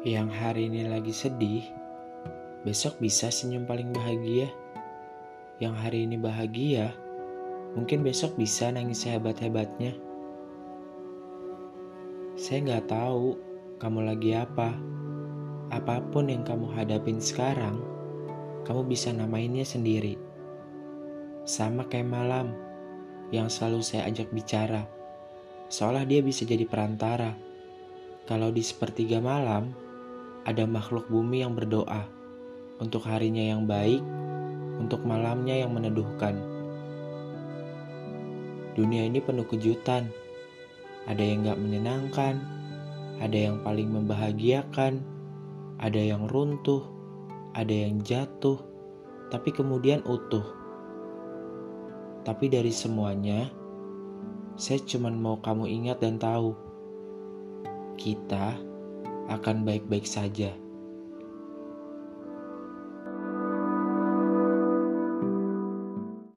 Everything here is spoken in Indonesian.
Yang hari ini lagi sedih, besok bisa senyum paling bahagia. Yang hari ini bahagia, mungkin besok bisa nangis sehebat-hebatnya. Saya nggak tahu kamu lagi apa. Apa pun yang kamu hadapin sekarang, kamu bisa namainnya sendiri. Sama kayak malam yang selalu saya ajak bicara, seolah dia bisa jadi perantara. Kalau di sepertiga malam, ada makhluk bumi yang berdoa untuk harinya yang baik, untuk malamnya yang meneduhkan. Dunia ini penuh kejutan, ada yang gak menyenangkan, ada yang paling membahagiakan, ada yang runtuh, ada yang jatuh, tapi kemudian utuh. Tapi dari semuanya, saya cuma mau kamu ingat dan tahu, kita akan baik-baik saja.